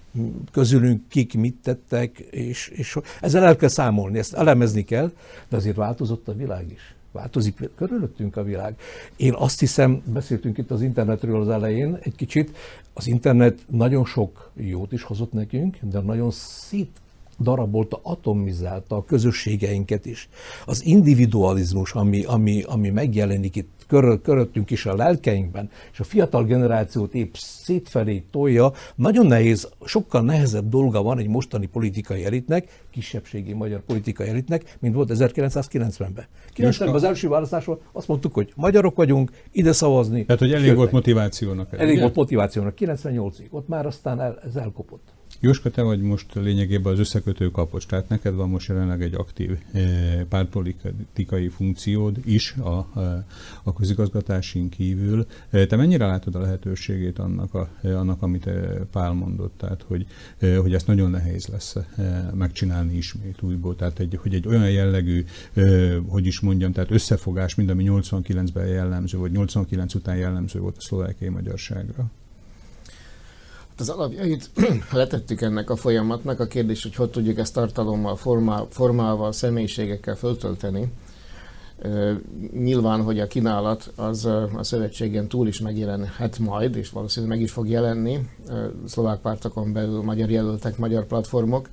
közülünk kik mit tettek, és, és ezzel el kell számolni, ezt elemezni kell, de azért változott a világ is. Változik körülöttünk a világ. Én azt hiszem, beszéltünk itt az internetről az elején egy kicsit, az internet nagyon sok jót is hozott nekünk, de nagyon szét darabolta, atomizálta a közösségeinket is. Az individualizmus, ami, ami, ami megjelenik itt körül, köröttünk is a lelkeinkben, és a fiatal generációt épp szétfelé tolja, nagyon nehéz, sokkal nehezebb dolga van egy mostani politikai elitnek, kisebbségi magyar politikai elitnek, mint volt 1990-ben. 90-ben az első választásról azt mondtuk, hogy magyarok vagyunk, ide szavazni. Tehát, hogy elég jöttek. volt motivációnak. Elég ugye? volt motivációnak, 98-ig. Ott már aztán el, ez elkopott. Jóska, te vagy most lényegében az összekötő kapocs, tehát neked van most jelenleg egy aktív eh, pártpolitikai funkciód is a, eh, a közigazgatásin kívül. Te mennyire látod a lehetőségét annak, a, annak amit Pál mondott, tehát hogy, hogy ezt nagyon nehéz lesz megcsinálni ismét újból, tehát egy, hogy egy olyan jellegű, hogy is mondjam, tehát összefogás, mint ami 89-ben jellemző, vagy 89 után jellemző volt a szlovákiai magyarságra? az alapjait letettük ennek a folyamatnak. A kérdés, hogy hogy tudjuk ezt tartalommal, formál, formálval, személyiségekkel föltölteni. Nyilván, hogy a kínálat az a szövetségen túl is megjelenhet majd, és valószínűleg meg is fog jelenni. Szlovák pártokon belül magyar jelöltek, magyar platformok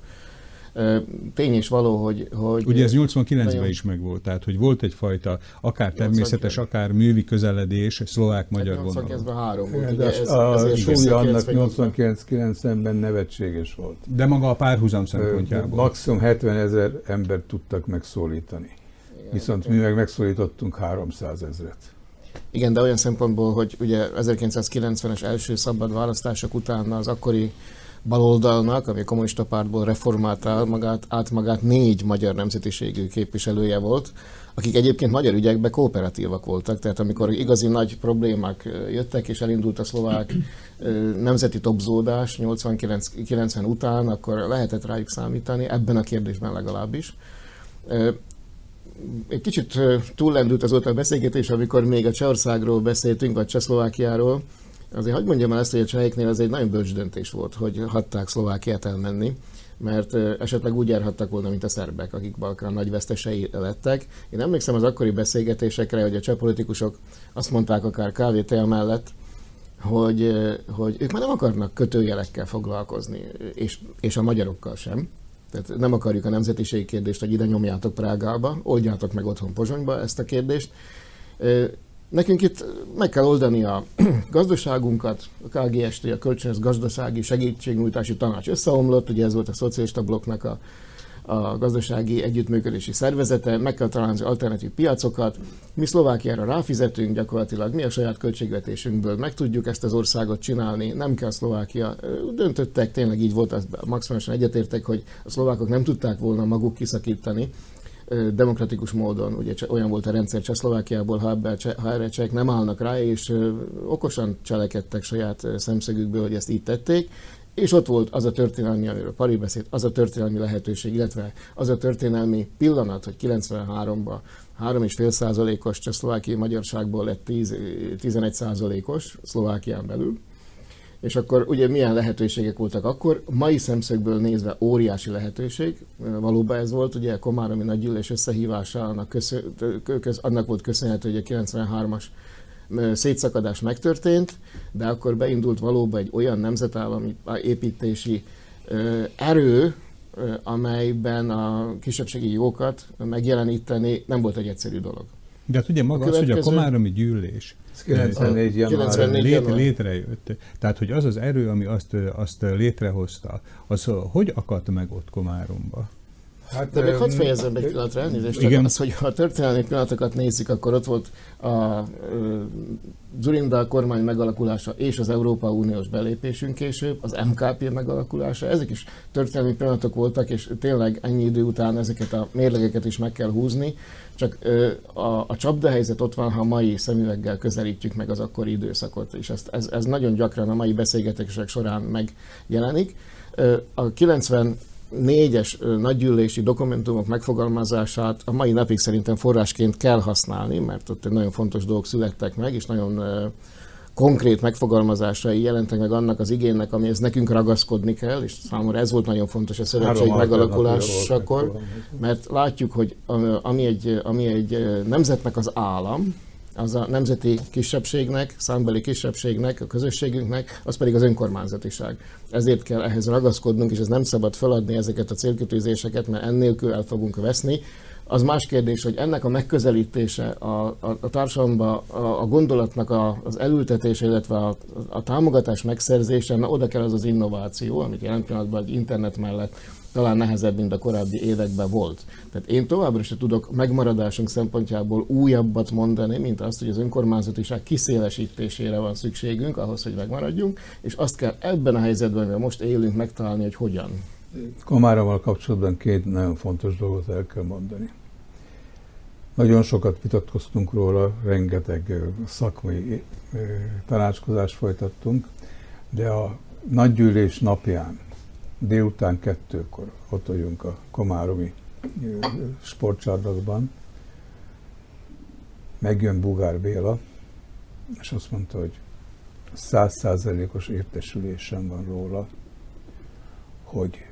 Tény és való, hogy... hogy Ugye ez 89-ben nagyon... is megvolt, tehát hogy volt egyfajta akár természetes, 89. akár művi közeledés szlovák-magyar vonalon. 89-ben három volt. Ugye ez, a súlya annak 89-90-ben nevetséges volt. De maga a párhuzam szempontjából. Maximum 70 ezer embert tudtak megszólítani. Viszont mi meg megszólítottunk 300 ezret. Igen, de olyan szempontból, hogy ugye 1990-es első szabad választások után az akkori baloldalnak, ami a kommunista pártból reformálta magát, át magát négy magyar nemzetiségű képviselője volt, akik egyébként magyar ügyekben kooperatívak voltak, tehát amikor igazi nagy problémák jöttek, és elindult a szlovák nemzeti topzódás 89-90 után, akkor lehetett rájuk számítani, ebben a kérdésben legalábbis. Egy kicsit túllendült az a beszélgetés, amikor még a Csehországról beszéltünk, vagy Csehszlovákiáról, Azért hagyd mondjam el ezt, hogy a cseheknél ez egy nagyon bölcs döntés volt, hogy hatták Szlovákiát elmenni, mert esetleg úgy járhattak volna, mint a szerbek, akik Balkán nagy vesztesei lettek. Én emlékszem az akkori beszélgetésekre, hogy a cseh politikusok azt mondták akár kávétél mellett, hogy, hogy ők már nem akarnak kötőjelekkel foglalkozni, és, és a magyarokkal sem. Tehát nem akarjuk a nemzetiségi kérdést, hogy ide nyomjátok Prágába, oldjátok meg otthon Pozsonyba ezt a kérdést. Nekünk itt meg kell oldani a gazdaságunkat, a KGST, a Kölcsönös Gazdasági Segítségnyújtási Tanács összeomlott, ugye ez volt a szocialista blokknak a, a gazdasági együttműködési szervezete, meg kell találni az alternatív piacokat. Mi Szlovákiára ráfizetünk, gyakorlatilag mi a saját költségvetésünkből meg tudjuk ezt az országot csinálni, nem kell Szlovákia. Döntöttek, tényleg így volt, maximálisan egyetértek, hogy a szlovákok nem tudták volna maguk kiszakítani demokratikus módon, ugye olyan volt a rendszer Csehszlovákiából, ha, ha erre csehek nem állnak rá, és okosan cselekedtek saját szemszögükből, hogy ezt így tették, és ott volt az a történelmi, amiről Pari beszélt, az a történelmi lehetőség, illetve az a történelmi pillanat, hogy 93-ban 3,5 százalékos csehszlovákiai magyarságból lett 10, 11 százalékos Szlovákián belül, És akkor ugye milyen lehetőségek voltak akkor? Mai szemszögből nézve óriási lehetőség. Valóban ez volt, ugye Komáromi nagygyűlés összehívásának köszö, köz, annak volt köszönhető, hogy a 93-as szétszakadás megtörtént, de akkor beindult valóban egy olyan nemzetállami építési erő, amelyben a kisebbségi jogokat megjeleníteni nem volt egy egyszerű dolog. De hát ugye maga az, hogy a Komáromi gyűlés 94 január. 94 lét, létrejött. Tehát, hogy az az erő, ami azt, azt létrehozta, az hogy akadt meg ott Komáromba? Hát, De még hadd fejezzem egy pillanatra elnézést, igen. az, hogy ha a történelmi pillanatokat nézzük, akkor ott volt a Zurinda kormány megalakulása és az Európa Uniós belépésünk később, az MKP megalakulása, ezek is történelmi pillanatok voltak, és tényleg ennyi idő után ezeket a mérlegeket is meg kell húzni, csak a, a csapdahelyzet ott van, ha mai szemüveggel közelítjük meg az akkori időszakot, és ezt, ez, ez nagyon gyakran a mai beszélgetések során megjelenik. A 90 négyes nagygyűlési dokumentumok megfogalmazását a mai napig szerintem forrásként kell használni, mert ott egy nagyon fontos dolgok születtek meg, és nagyon konkrét megfogalmazásai jelentek meg annak az igénynek, amihez nekünk ragaszkodni kell, és számomra ez volt nagyon fontos a szövetség megalakulásakor, mert látjuk, hogy ami egy, ami egy nemzetnek az állam, az a nemzeti kisebbségnek, számbeli kisebbségnek, a közösségünknek, az pedig az önkormányzatiság. Ezért kell ehhez ragaszkodnunk, és ez nem szabad feladni ezeket a célkötőzéseket, mert ennélkül el fogunk veszni. Az más kérdés, hogy ennek a megközelítése a, a, a társadalomba, a, a gondolatnak a, az elültetése, illetve a, a támogatás megszerzése, na oda kell az az innováció, amit jelen pillanatban egy internet mellett talán nehezebb, mint a korábbi években volt. Tehát én továbbra sem tudok megmaradásunk szempontjából újabbat mondani, mint azt, hogy az önkormányzatiság kiszélesítésére van szükségünk ahhoz, hogy megmaradjunk, és azt kell ebben a helyzetben, amivel most élünk, megtalálni, hogy hogyan. Komáraval kapcsolatban két nagyon fontos dolgot el kell mondani. Nagyon sokat vitatkoztunk róla, rengeteg szakmai tanácskozást folytattunk, de a nagygyűlés napján délután kettőkor ott vagyunk a Komáromi sportcsarnokban, megjön Bugár Béla, és azt mondta, hogy százszázalékos értesülésem van róla, hogy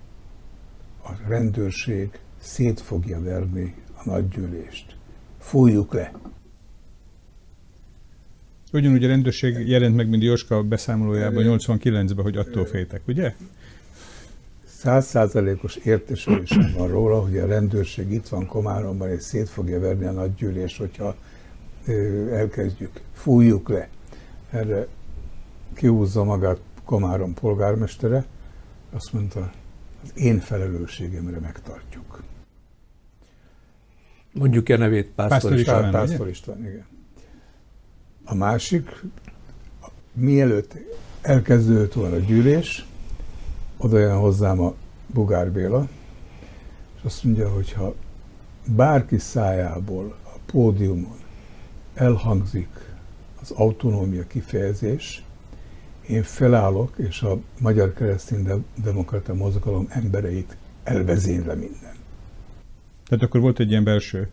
a rendőrség szét fogja verni a nagygyűlést. Fújjuk le! Ugyanúgy a rendőrség jelent meg, mint Jóska beszámolójában 89-ben, hogy attól féltek, ugye? Százszázalékos értesülésem van róla, hogy a rendőrség itt van Komáromban, és szét fogja verni a nagygyűlés, hogyha elkezdjük, fújjuk le. Erre kiúzza magát Komárom polgármestere, azt mondta, az én felelősségemre megtartjuk. Mondjuk a nevét Pásztor István. Pásztor István, igen. A másik, mielőtt elkezdődött volna a gyűlés, oda jön hozzám a Bugár Béla, és azt mondja, hogy ha bárki szájából a pódiumon elhangzik az autonómia kifejezés, én felállok, és a Magyar Keresztény Demokrata Mozgalom embereit elvezényle minden. Tehát akkor volt egy ilyen belső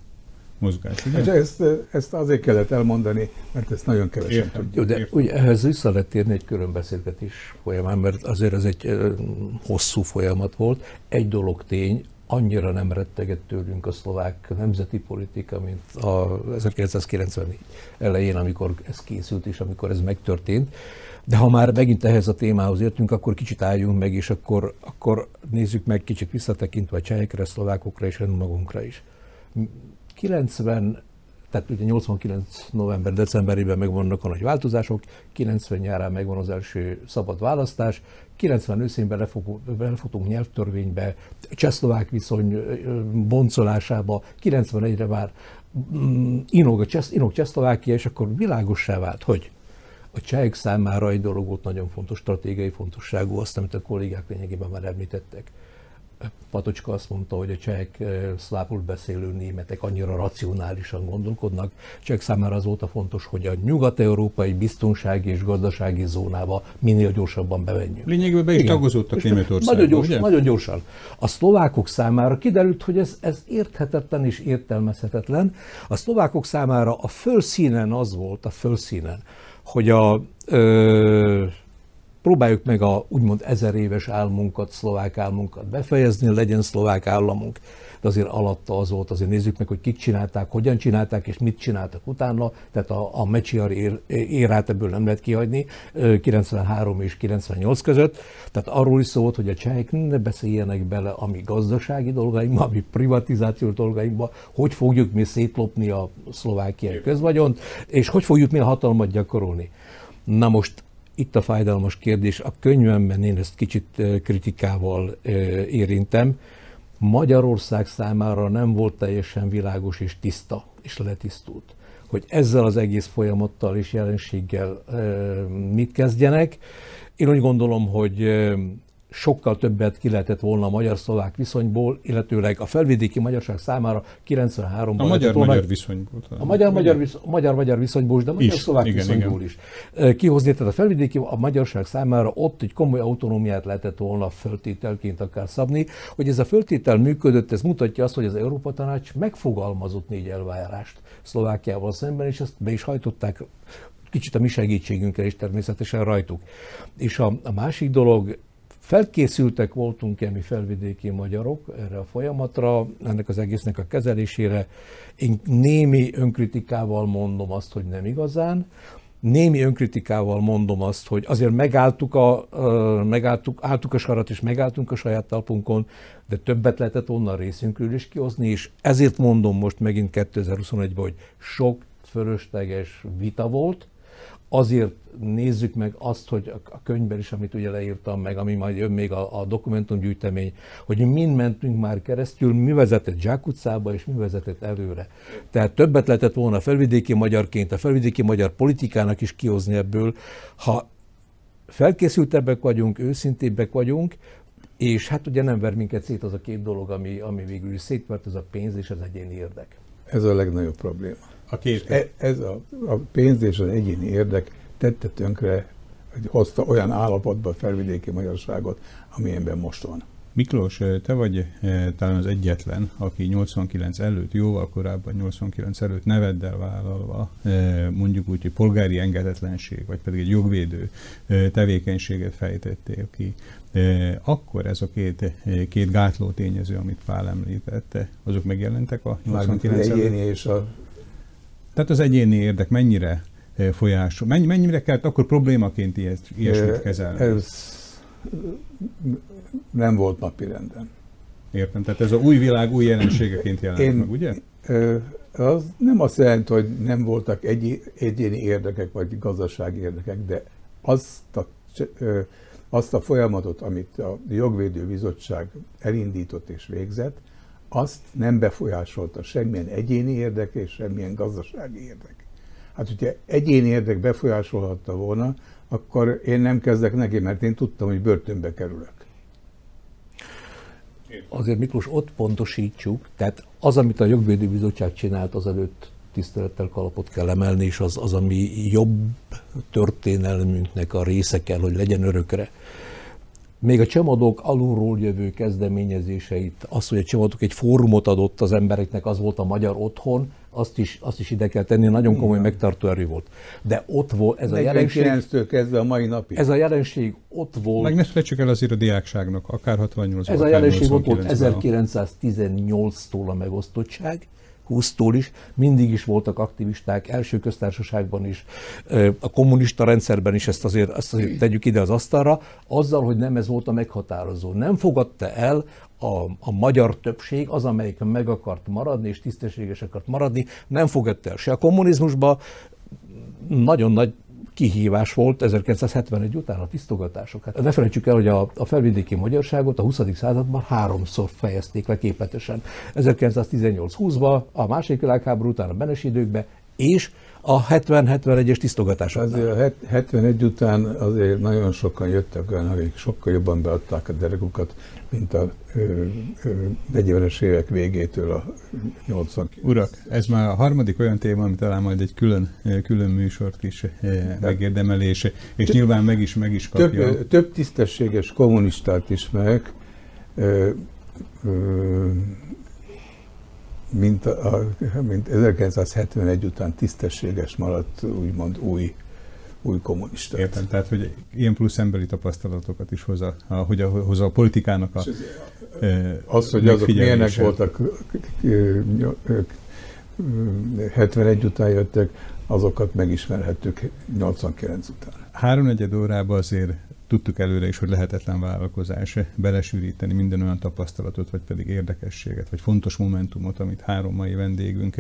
mozgás. Ugye? Hát ezt, ezt azért kellett elmondani, mert ezt nagyon kevesen tudjuk. Jó, de ugye ehhez vissza lehet térni egy különbeszélgetés folyamán, mert azért ez egy hosszú folyamat volt. Egy dolog tény, annyira nem rettegett tőlünk a szlovák nemzeti politika, mint a 1994 elején, amikor ez készült és amikor ez megtörtént. De ha már megint ehhez a témához értünk, akkor kicsit álljunk meg, és akkor, akkor nézzük meg kicsit visszatekintve a csehekre, a szlovákokra és önmagunkra is 90, tehát ugye 89 november, decemberében megvannak a nagy változások, 90 nyárán megvan az első szabad választás, 90 őszén belefutunk nyelvtörvénybe, csehszlovák viszony boncolásába, 91-re már inog, a csesz, inog Csehszlovákia, és akkor világossá vált, hogy a csehek számára egy dolog volt nagyon fontos, stratégiai fontosságú, azt, amit a kollégák lényegében már említettek Patocska azt mondta, hogy a csehek szlápul beszélő németek annyira racionálisan gondolkodnak, csak számára az volt a fontos, hogy a nyugat-európai biztonsági és gazdasági zónába minél gyorsabban bevenjünk. Lényegében be is tagozódtak Németországban, nagyon, gyors, ugye? nagyon gyorsan. A szlovákok számára kiderült, hogy ez, ez érthetetlen és értelmezhetetlen. A szlovákok számára a fölszínen az volt, a fölszínen, hogy a ö, próbáljuk meg a úgymond ezer éves álmunkat, szlovák álmunkat befejezni, legyen szlovák államunk. De azért alatta az volt, azért nézzük meg, hogy kik csinálták, hogyan csinálták, és mit csináltak utána, tehát a, a Mecsiar ér, érát ebből nem lehet kihagyni, 93 és 98 között, tehát arról is szólt, hogy a csehek ne beszéljenek bele a mi gazdasági dolgainkba, a mi privatizáció dolgainkba, hogy fogjuk mi szétlopni a szlovákiai közvagyont, és hogy fogjuk mi a hatalmat gyakorolni. Na most itt a fájdalmas kérdés, a könyvemben én ezt kicsit kritikával érintem, Magyarország számára nem volt teljesen világos és tiszta, és letisztult, hogy ezzel az egész folyamattal és jelenséggel mit kezdjenek. Én úgy gondolom, hogy sokkal többet ki lehetett volna a magyar-szlovák viszonyból, illetőleg a felvidéki magyarság számára 93-ban. A magyar-magyar viszonyból. A magyar-magyar visz, magyar-magyar viszonyból is, de a magyar-szlovák viszonyból igen. is. Kihozni, tehát a felvidéki a magyarság számára ott egy komoly autonómiát lehetett volna föltételként akár szabni. Hogy ez a föltétel működött, ez mutatja azt, hogy az Európa Tanács megfogalmazott négy elvárást Szlovákiával szemben, és ezt be is hajtották kicsit a mi segítségünkkel is természetesen rajtuk. És a, a másik dolog, Felkészültek voltunk-e mi felvidéki magyarok erre a folyamatra, ennek az egésznek a kezelésére. Én némi önkritikával mondom azt, hogy nem igazán. Némi önkritikával mondom azt, hogy azért megálltuk a, megálltuk, álltuk a sarat és megálltunk a saját talpunkon, de többet lehetett onnan részünkről is kihozni, és ezért mondom most megint 2021-ben, hogy sok fölösleges vita volt, azért nézzük meg azt, hogy a könyvben is, amit ugye leírtam meg, ami majd jön még a, a dokumentumgyűjtemény, hogy mind mentünk már keresztül, mi vezetett Zsákutcába, és mi vezetett előre. Tehát többet lehetett volna a felvidéki magyarként, a felvidéki magyar politikának is kihozni ebből, ha felkészültebbek vagyunk, őszintébbek vagyunk, és hát ugye nem ver minket szét az a két dolog, ami, ami végül is szétvert, ez a pénz és az egyéni érdek. Ez a legnagyobb probléma. A két. E, ez a, a pénz és az egyéni érdek tette tönkre, hogy hozta olyan állapotba a felvidéki magyarságot, amilyenben most van. Miklós, te vagy talán az egyetlen, aki 89 előtt, jóval korábban 89 előtt neveddel vállalva, mondjuk úgy, hogy polgári engedetlenség, vagy pedig egy jogvédő tevékenységet fejtettél ki. Akkor ez a két, két gátló tényező, amit Pál említette, azok megjelentek a 89 előtt? és a tehát az egyéni érdek mennyire folyásol, mennyi, mennyire kellett akkor problémaként ilyesmit kezelni? Ez nem volt napi renden. Értem, tehát ez a új világ új jelenségeként jelent Én, meg, ugye? Az nem azt jelenti, hogy nem voltak egy, egyéni érdekek, vagy gazdasági érdekek, de azt a, azt a folyamatot, amit a Jogvédő Bizottság elindított és végzett, azt nem befolyásolta semmilyen egyéni érdek és semmilyen gazdasági érdek. Hát, hogyha egyéni érdek befolyásolhatta volna, akkor én nem kezdek neki, mert én tudtam, hogy börtönbe kerülök. Azért Miklós, ott pontosítsuk, tehát az, amit a Jogvédő Bizottság csinált, az előtt tisztelettel kalapot kell emelni, és az, az, ami jobb történelmünknek a része kell, hogy legyen örökre még a csemadók alulról jövő kezdeményezéseit, az, hogy a csemadók egy fórumot adott az embereknek, az volt a magyar otthon, azt is, azt is ide kell tenni, nagyon komoly Igen. megtartó erő volt. De ott volt ez a jelenség. kezdve a mai napig. Ez a jelenség ott volt. Meg ne felejtsük el azért a diákságnak, akár 68 Ez a jelenség ott volt 1918-tól a megosztottság, 20-tól is, mindig is voltak aktivisták, első köztársaságban is, a kommunista rendszerben is, ezt azért, ezt azért tegyük ide az asztalra, azzal, hogy nem ez volt a meghatározó. Nem fogadta el a, a magyar többség, az, amelyik meg akart maradni, és tisztességes akart maradni, nem fogadta el se a kommunizmusba, nagyon nagy kihívás volt 1971 után a tisztogatások. Hát ne felejtsük el, hogy a, a felvidéki magyarságot a 20. században háromszor fejezték le képletesen. 1918-20-ban, a második világháború után a Benes időkben, és a 70-71-es tisztogatások. Azért a 71 után azért nagyon sokan jöttek olyan, akik sokkal jobban beadták a derekukat, mint a 40-es évek végétől a 80 Urak, ez már a harmadik olyan téma, ami talán majd egy külön, külön műsort is megérdemelése, és több, nyilván meg is, meg is kapja. Több, több tisztességes kommunistát ismerek, mint, a, mint 1971 után tisztességes maradt úgymond új új kommunistát. Értem, tehát hogy ilyen plusz emberi tapasztalatokat is hoz a, hogy a, hoz a politikának a e, Az, hogy azok milyenek voltak, 71 után jöttek, azokat megismerhettük 89 után. Háromnegyed órában azért tudtuk előre is, hogy lehetetlen vállalkozás belesűríteni minden olyan tapasztalatot, vagy pedig érdekességet, vagy fontos momentumot, amit három mai vendégünk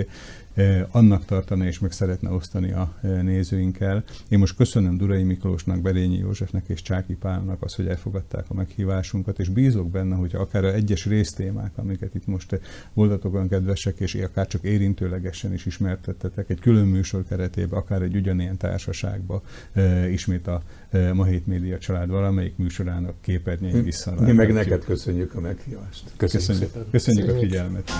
annak tartana és meg szeretne osztani a nézőinkkel. Én most köszönöm Durai Miklósnak, Berényi Józsefnek és Csáki Pálnak az, hogy elfogadták a meghívásunkat, és bízok benne, hogy akár a egyes résztémák, amiket itt most voltatok olyan kedvesek, és akár csak érintőlegesen is ismertettetek, egy külön műsor keretében, akár egy ugyanilyen társaságba ismét a Mahét Média család valamelyik műsorának képernyői vissza. Mi meg neked köszönjük a meghívást. Köszönjük, köszönjük, köszönjük a figyelmet.